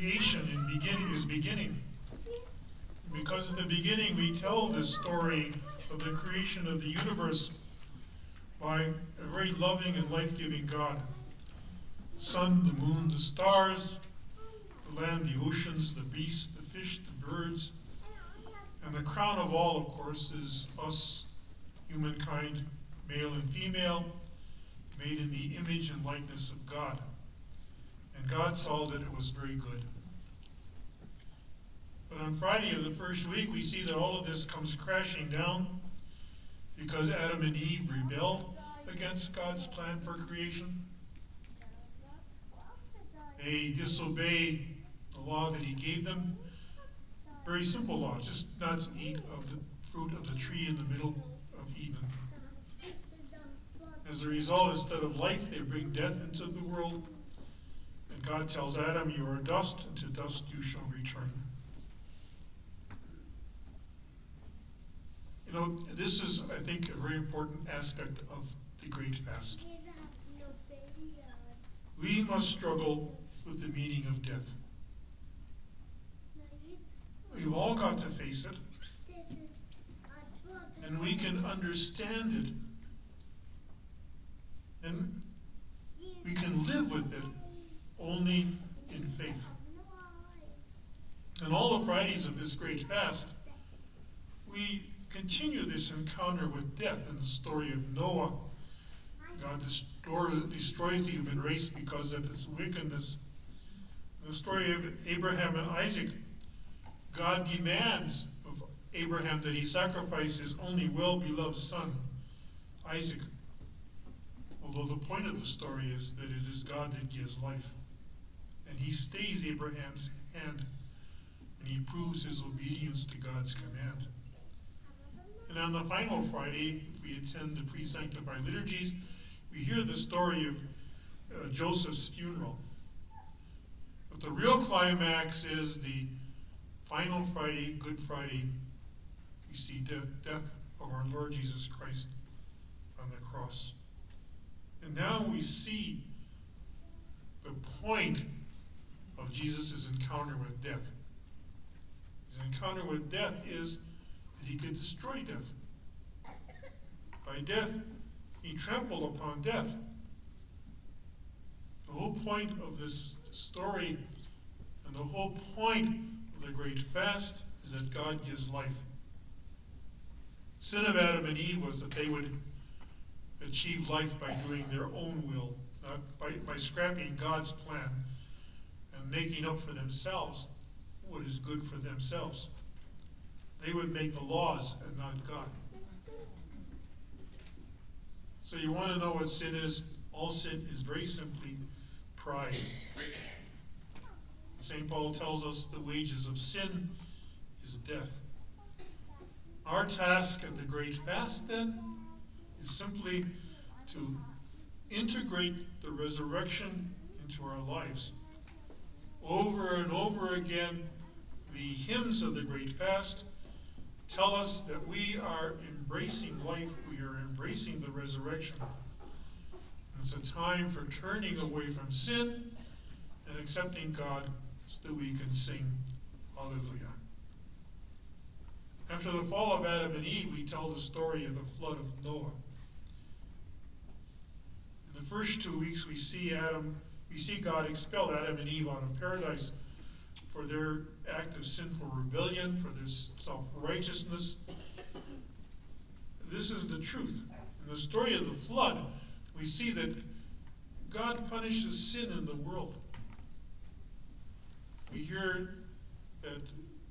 creation in beginning is beginning. Because at the beginning we tell this story of the creation of the universe by a very loving and life-giving God. Sun, the moon, the stars, the land, the oceans, the beasts, the fish, the birds, and the crown of all, of course, is us, humankind, male and female, made in the image and likeness of God. And God saw that it was very good. But on Friday of the first week, we see that all of this comes crashing down because Adam and Eve rebelled against God's plan for creation. They disobey the law that He gave them. Very simple law, just not to eat of the fruit of the tree in the middle of Eden. As a result, instead of life, they bring death into the world. God tells Adam, You are dust, and to dust you shall return. You know, this is, I think, a very important aspect of the Great Fast. We must struggle with the meaning of death. We've all got to face it, and we can understand it, and we can live with it only in faith. And all the Fridays of this great fast, we continue this encounter with death in the story of Noah. God destroys the human race because of his wickedness. In the story of Abraham and Isaac, God demands of Abraham that he sacrifice his only well beloved son, Isaac. Although the point of the story is that it is God that gives life. He stays Abraham's hand, and he proves his obedience to God's command. And on the final Friday, if we attend the pre sanctified liturgies, we hear the story of uh, Joseph's funeral. But the real climax is the final Friday, Good Friday. We see the death of our Lord Jesus Christ on the cross. And now we see the point of Jesus' encounter with death. His encounter with death is that he could destroy death. By death, he trampled upon death. The whole point of this story and the whole point of the great fast is that God gives life. Sin of Adam and Eve was that they would achieve life by doing their own will, not by, by scrapping God's plan making up for themselves what is good for themselves. They would make the laws and not God. So you want to know what sin is? All sin is very simply pride. St. Paul tells us the wages of sin is death. Our task at the Great Fast, then, is simply to integrate the resurrection into our lives. Over and over again, the hymns of the Great Fast tell us that we are embracing life, we are embracing the resurrection. It's a time for turning away from sin and accepting God so that we can sing Hallelujah. After the fall of Adam and Eve, we tell the story of the flood of Noah. In the first two weeks, we see Adam, we see God expel Adam and Eve out of paradise for their act of sinful rebellion, for their self righteousness. This is the truth. In the story of the flood, we see that God punishes sin in the world. We hear that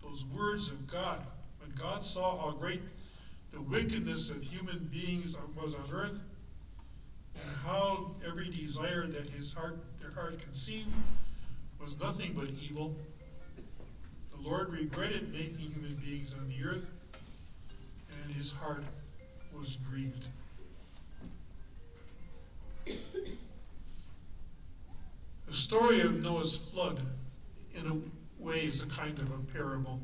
those words of God, when God saw how great the wickedness of human beings was on earth, and how every desire that his heart, heart conceived, was nothing but evil. The Lord regretted making human beings on the earth, and his heart was grieved. The story of Noah's flood, in a way, is a kind of a parable.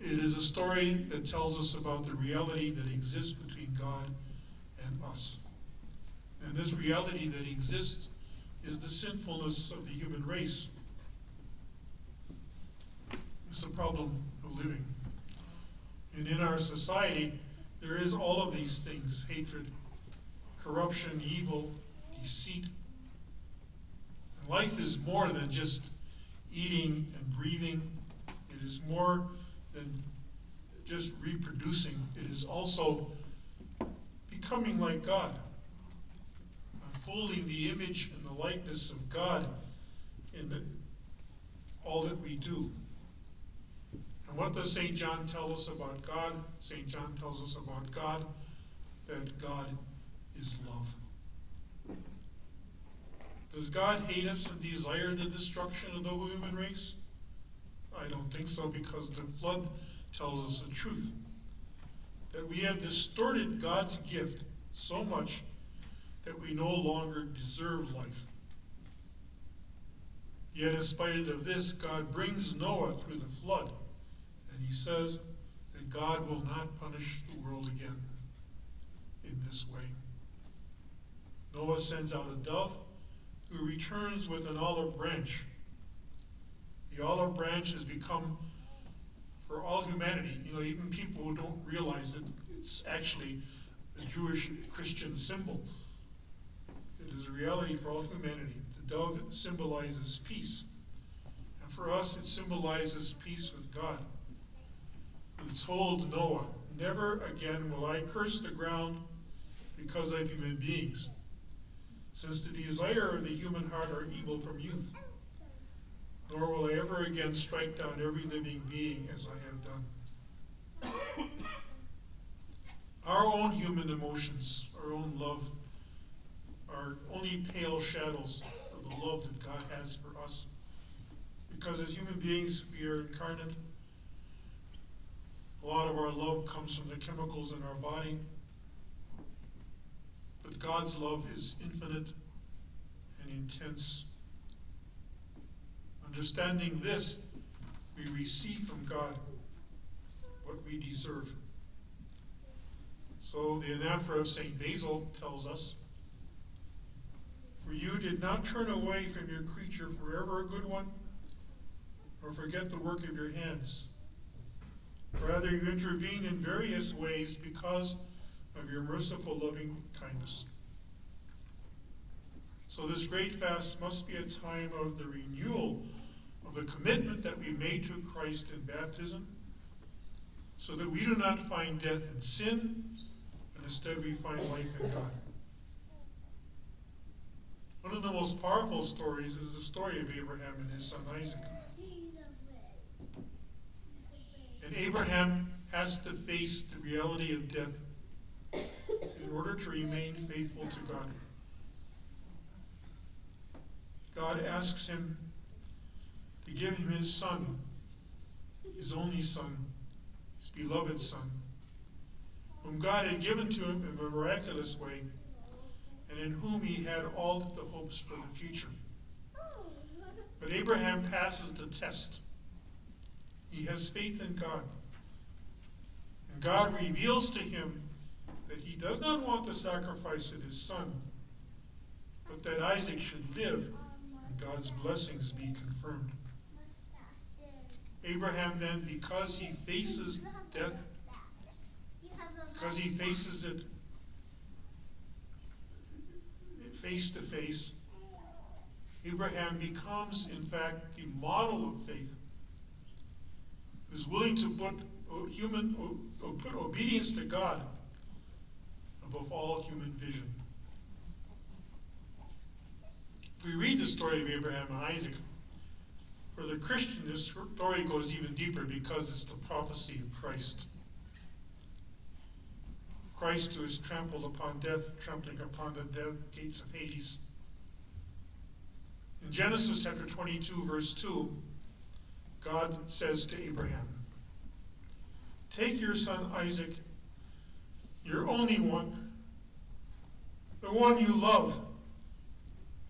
It is a story that tells us about the reality that exists between God and us. And this reality that exists is the sinfulness of the human race. It's the problem of living. And in our society, there is all of these things hatred, corruption, evil, deceit. And life is more than just eating and breathing, it is more than just reproducing, it is also becoming like God, unfolding the image and the likeness of God in all that we do. And what does St. John tell us about God? St. John tells us about God that God is love. Does God hate us and desire the destruction of the human race? I don't think so because the flood tells us the truth. That we have distorted God's gift so much that we no longer deserve life. Yet, in spite of this, God brings Noah through the flood and he says that God will not punish the world again in this way. Noah sends out a dove who returns with an olive branch. The olive branch has become, for all humanity, you know, even people who don't realize that it's actually a Jewish Christian symbol. It is a reality for all humanity. The dove symbolizes peace. And for us, it symbolizes peace with God who told Noah, Never again will I curse the ground because of human beings, since the desire of the human heart are evil from youth. Nor will I ever again strike down every living being as I have done. Our own human emotions, our own love, are only pale shadows of the love that God has for us. Because as human beings, we are incarnate a lot of our love comes from the chemicals in our body. But God's love is infinite and intense. Understanding this, we receive from God what we deserve. So the anaphora of St. Basil tells us For you did not turn away from your creature forever a good one, or forget the work of your hands. Rather, you intervene in various ways because of your merciful loving kindness. So, this great fast must be a time of the renewal of the commitment that we made to Christ in baptism, so that we do not find death in sin, but instead we find life in God. One of the most powerful stories is the story of Abraham and his son Isaac. And Abraham has to face the reality of death in order to remain faithful to God. God asks him to give him his son, his only son, his beloved son, whom God had given to him in a miraculous way, and in whom he had all the hopes for the future. But Abraham passes the test. He has faith in God. And God reveals to him that he does not want the sacrifice of his son, but that Isaac should live and God's blessings be confirmed. Abraham then, because he faces death, because he faces it face to face, Abraham becomes, in fact, the model of faith who's willing to put human put obedience to God above all human vision. If we read the story of Abraham and Isaac, for the Christian, this story goes even deeper because it's the prophecy of Christ. Christ who is trampled upon death, trampling upon the gates of Hades. In Genesis chapter 22, verse 2, God says to Abraham, Take your son Isaac, your only one, the one you love,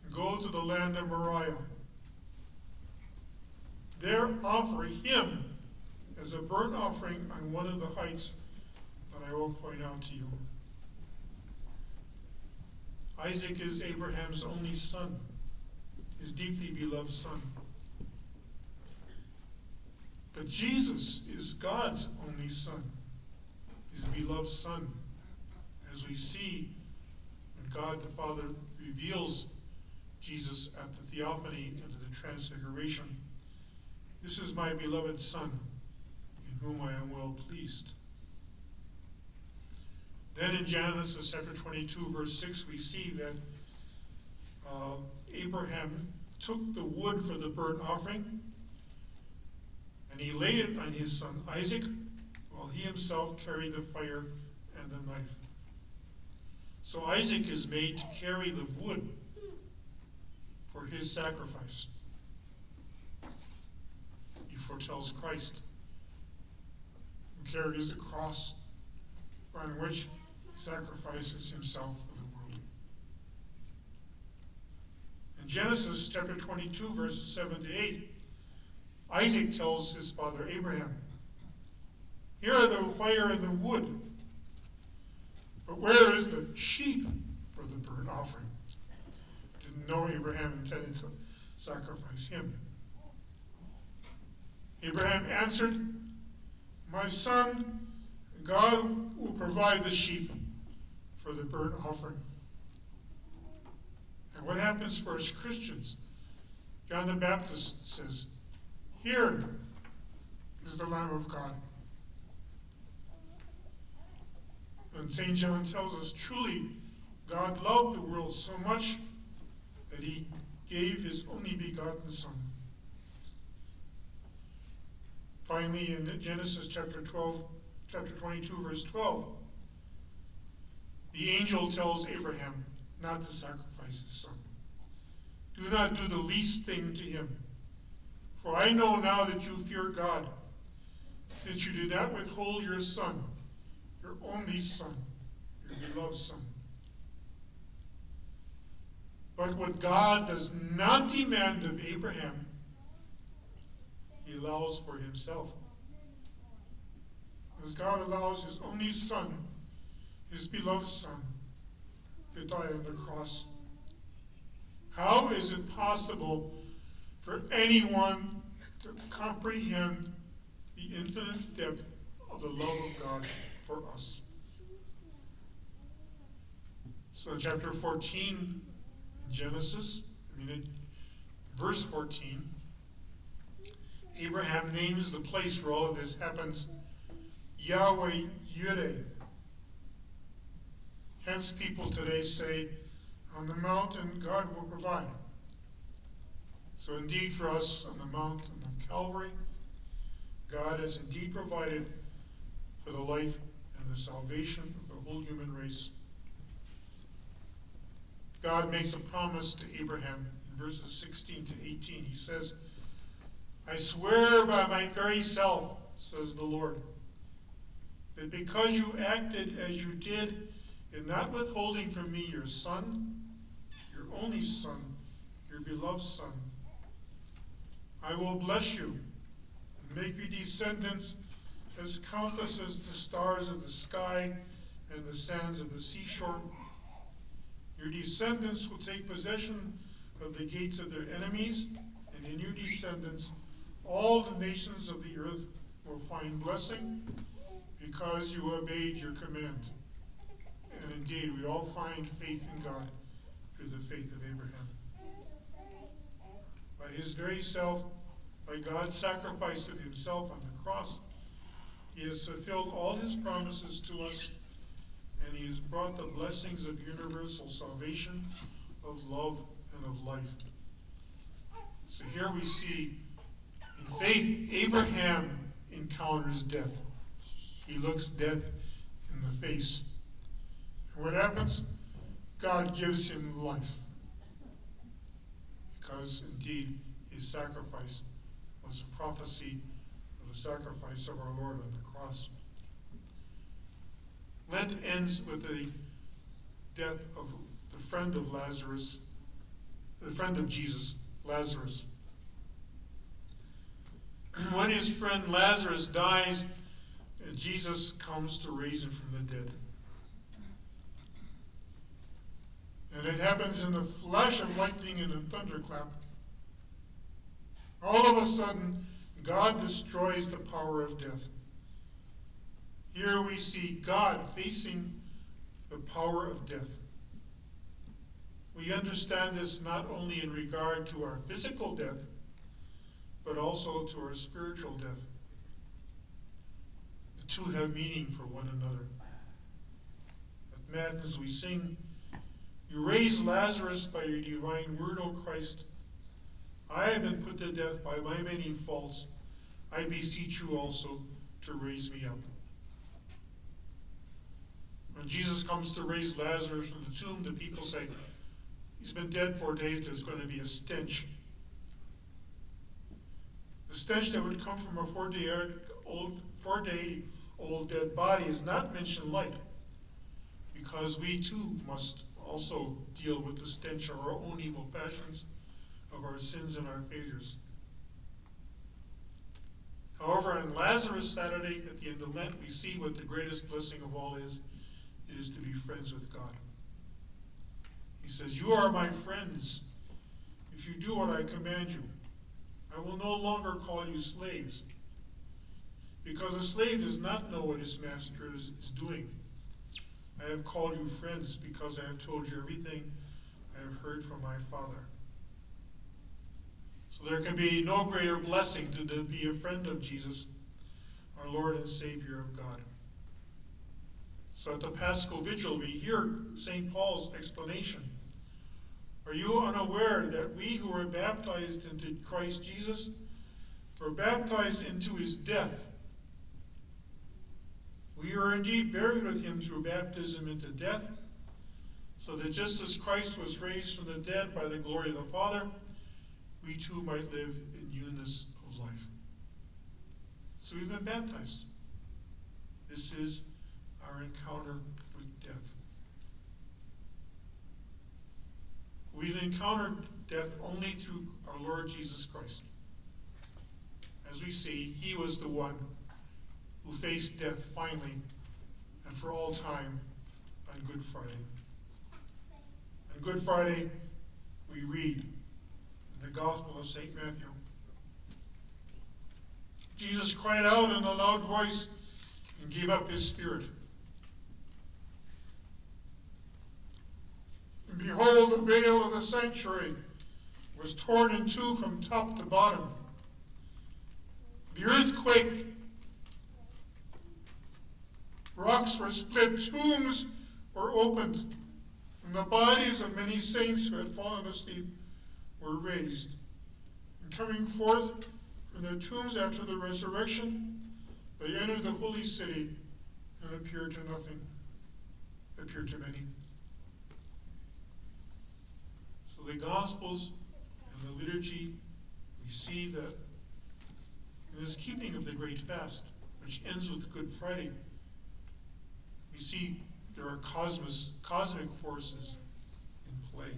and go to the land of Moriah. There offer him as a burnt offering on one of the heights I will point out to you. Isaac is Abraham's only son, his deeply beloved son. But Jesus is God's only Son, his beloved Son. As we see when God the Father reveals Jesus at the theophany and the transfiguration, this is my beloved Son, in whom I am well pleased. Then in Genesis chapter 22, verse 6, we see that uh, Abraham took the wood for the burnt offering and he laid it on his son Isaac while he himself carried the fire and the knife. So Isaac is made to carry the wood for his sacrifice. He foretells Christ, who carries the cross on which sacrifices himself for the world. In Genesis chapter 22, verses 7 to 8, Isaac tells his father Abraham, Here are the fire and the wood, but where is the sheep for the burnt offering? Didn't know Abraham intended to sacrifice him. Abraham answered, My son, God will provide the sheep for the burnt offering. And what happens for us Christians? John the Baptist says, Here is the Lamb of God. And St. John tells us truly, God loved the world so much that he gave his only begotten Son. Finally, in Genesis chapter 12, chapter 22, verse 12, the angel tells Abraham not to sacrifice his son. Do not do the least thing to him. For I know now that you fear God, that you did not withhold your son, your only son, your beloved son. But what God does not demand of Abraham, he allows for himself. As God allows his only son, his beloved son, to die on the cross. How is it possible for anyone to comprehend the infinite depth of the love of God for us? So, chapter 14 in Genesis, I mean, verse 14, Abraham names the place where all of this happens Yahweh Yireh. Hence, people today say, on the mountain, God will provide. So, indeed, for us on the mountain of Calvary, God has indeed provided for the life and the salvation of the whole human race. God makes a promise to Abraham in verses 16 to 18. He says, I swear by my very self, says the Lord, that because you acted as you did in not withholding from me your son, your only son, your beloved son, I will bless you and make your descendants as countless as the stars of the sky and the sands of the seashore. Your descendants will take possession of the gates of their enemies, and in your descendants all the nations of the earth will find blessing because you obeyed your command. And indeed, we all find faith in God through the faith of Abraham. By his very self, by God's sacrifice of himself on the cross, he has fulfilled all his promises to us, and he has brought the blessings of universal salvation, of love, and of life. So here we see, in faith, Abraham encounters death. He looks death in the face. What happens? God gives him life. Because indeed, his sacrifice was a prophecy of the sacrifice of our Lord on the cross. Lent ends with the death of the friend of Lazarus, the friend of Jesus, Lazarus. When his friend Lazarus dies, Jesus comes to raise him from the dead. And it happens in the flash of lightning and a thunderclap. All of a sudden, God destroys the power of death. Here we see God facing the power of death. We understand this not only in regard to our physical death, but also to our spiritual death. The two have meaning for one another. At Matins we sing, You raised Lazarus by your divine word, O Christ. I have been put to death by my many faults. I beseech you also to raise me up. When Jesus comes to raise Lazarus from the tomb, the people say, He's been dead four days, there's going to be a stench. The stench that would come from a four day old, four day old dead body is not mentioned light, because we too must also deal with the stench of our own evil passions, of our sins and our failures. However, on Lazarus Saturday at the end of Lent, we see what the greatest blessing of all is it is to be friends with God. He says, You are my friends if you do what I command you. I will no longer call you slaves, because a slave does not know what his master is, is doing. I have called you friends because I have told you everything I have heard from my Father. So there can be no greater blessing to, to be a friend of Jesus, our Lord and Savior of God. So at the Paschal Vigil, we hear St. Paul's explanation. Are you unaware that we who were baptized into Christ Jesus were baptized into his death? We are indeed buried with him through baptism into death, so that just as Christ was raised from the dead by the glory of the Father, we too might live in newness of life. So we've been baptized. This is our encounter with death. We've encountered death only through our Lord Jesus Christ. As we see, he was the one who faced death finally and for all time on Good Friday. On Good Friday, we read in the Gospel of St. Matthew Jesus cried out in a loud voice and gave up his spirit. And behold, the veil of the sanctuary was torn in two from top to bottom. The earth quaked. Rocks were split, tombs were opened, and the bodies of many saints who had fallen asleep were raised. And coming forth from their tombs after the resurrection, they entered the holy city and appeared to nothing, appeared to many. So the Gospels and the liturgy, we see that in this keeping of the great fast, which ends with Good Friday, we see there are cosmos, cosmic forces in play.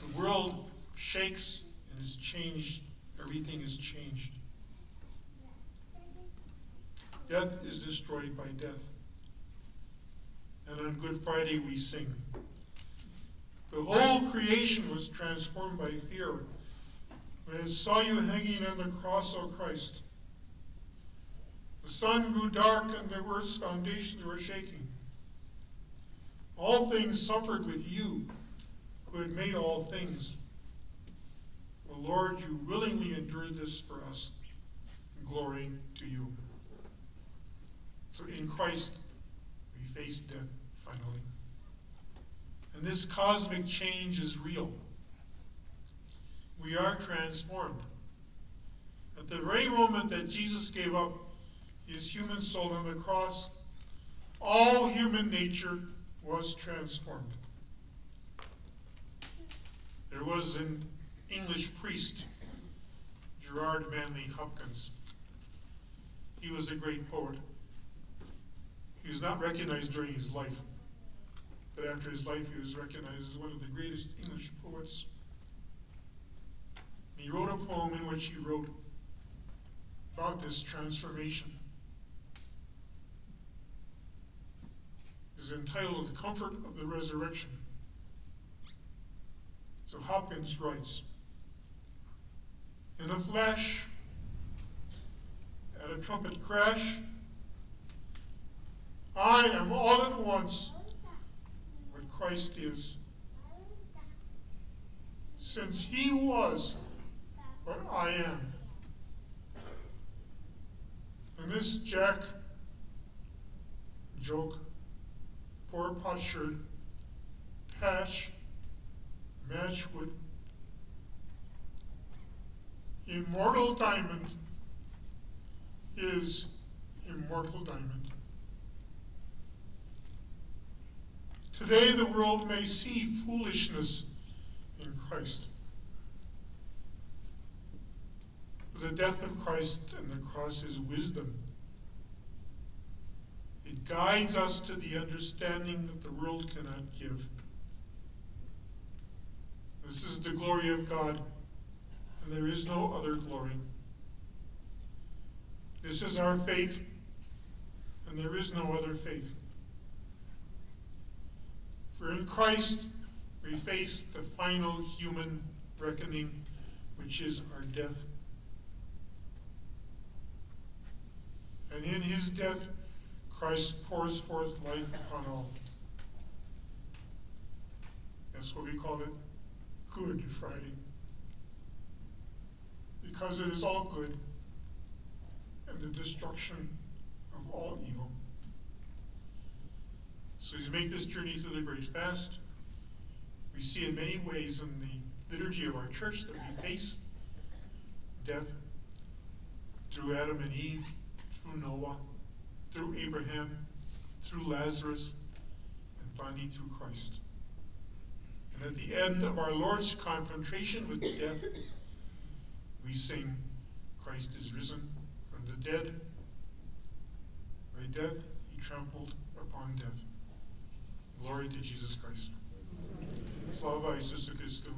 The world shakes and is changed. Everything is changed. Death is destroyed by death. And on Good Friday we sing. The whole creation was transformed by fear when it saw you hanging on the cross, O Christ. The sun grew dark and the earth's foundations were shaking. All things suffered with you who had made all things. O Lord, you willingly endured this for us. Glory to you. So in Christ, we face death finally. And this cosmic change is real. We are transformed. At the very moment that Jesus gave up his human soul on the cross, all human nature was transformed. There was an English priest, Gerard Manley Hopkins. He was a great poet. He was not recognized during his life. But after his life, he was recognized as one of the greatest English poets. He wrote a poem in which he wrote about this transformation. It's entitled The Comfort of the Resurrection. So Hopkins writes In a flash, at a trumpet crash. I am all at once what Christ is. Since he was what I am. And this Jack joke, poor potsherd, patch, matchwood, immortal diamond is immortal diamond. Today the world may see foolishness in Christ. But the death of Christ and the cross is wisdom. It guides us to the understanding that the world cannot give. This is the glory of God, and there is no other glory. This is our faith, and there is no other faith. For in Christ we face the final human reckoning, which is our death. And in his death, Christ pours forth life upon all. That's what we call it Good Friday. Because it is all good and the destruction of all evil. So as we make this journey through the great fast, we see in many ways in the liturgy of our church that we face death through Adam and Eve, through Noah, through Abraham, through Lazarus, and finally through Christ. And at the end of our Lord's confrontation with death, we sing, Christ is risen from the dead. By death, he trampled upon death. Glory to Jesus Christ. Slava Isusu Christu.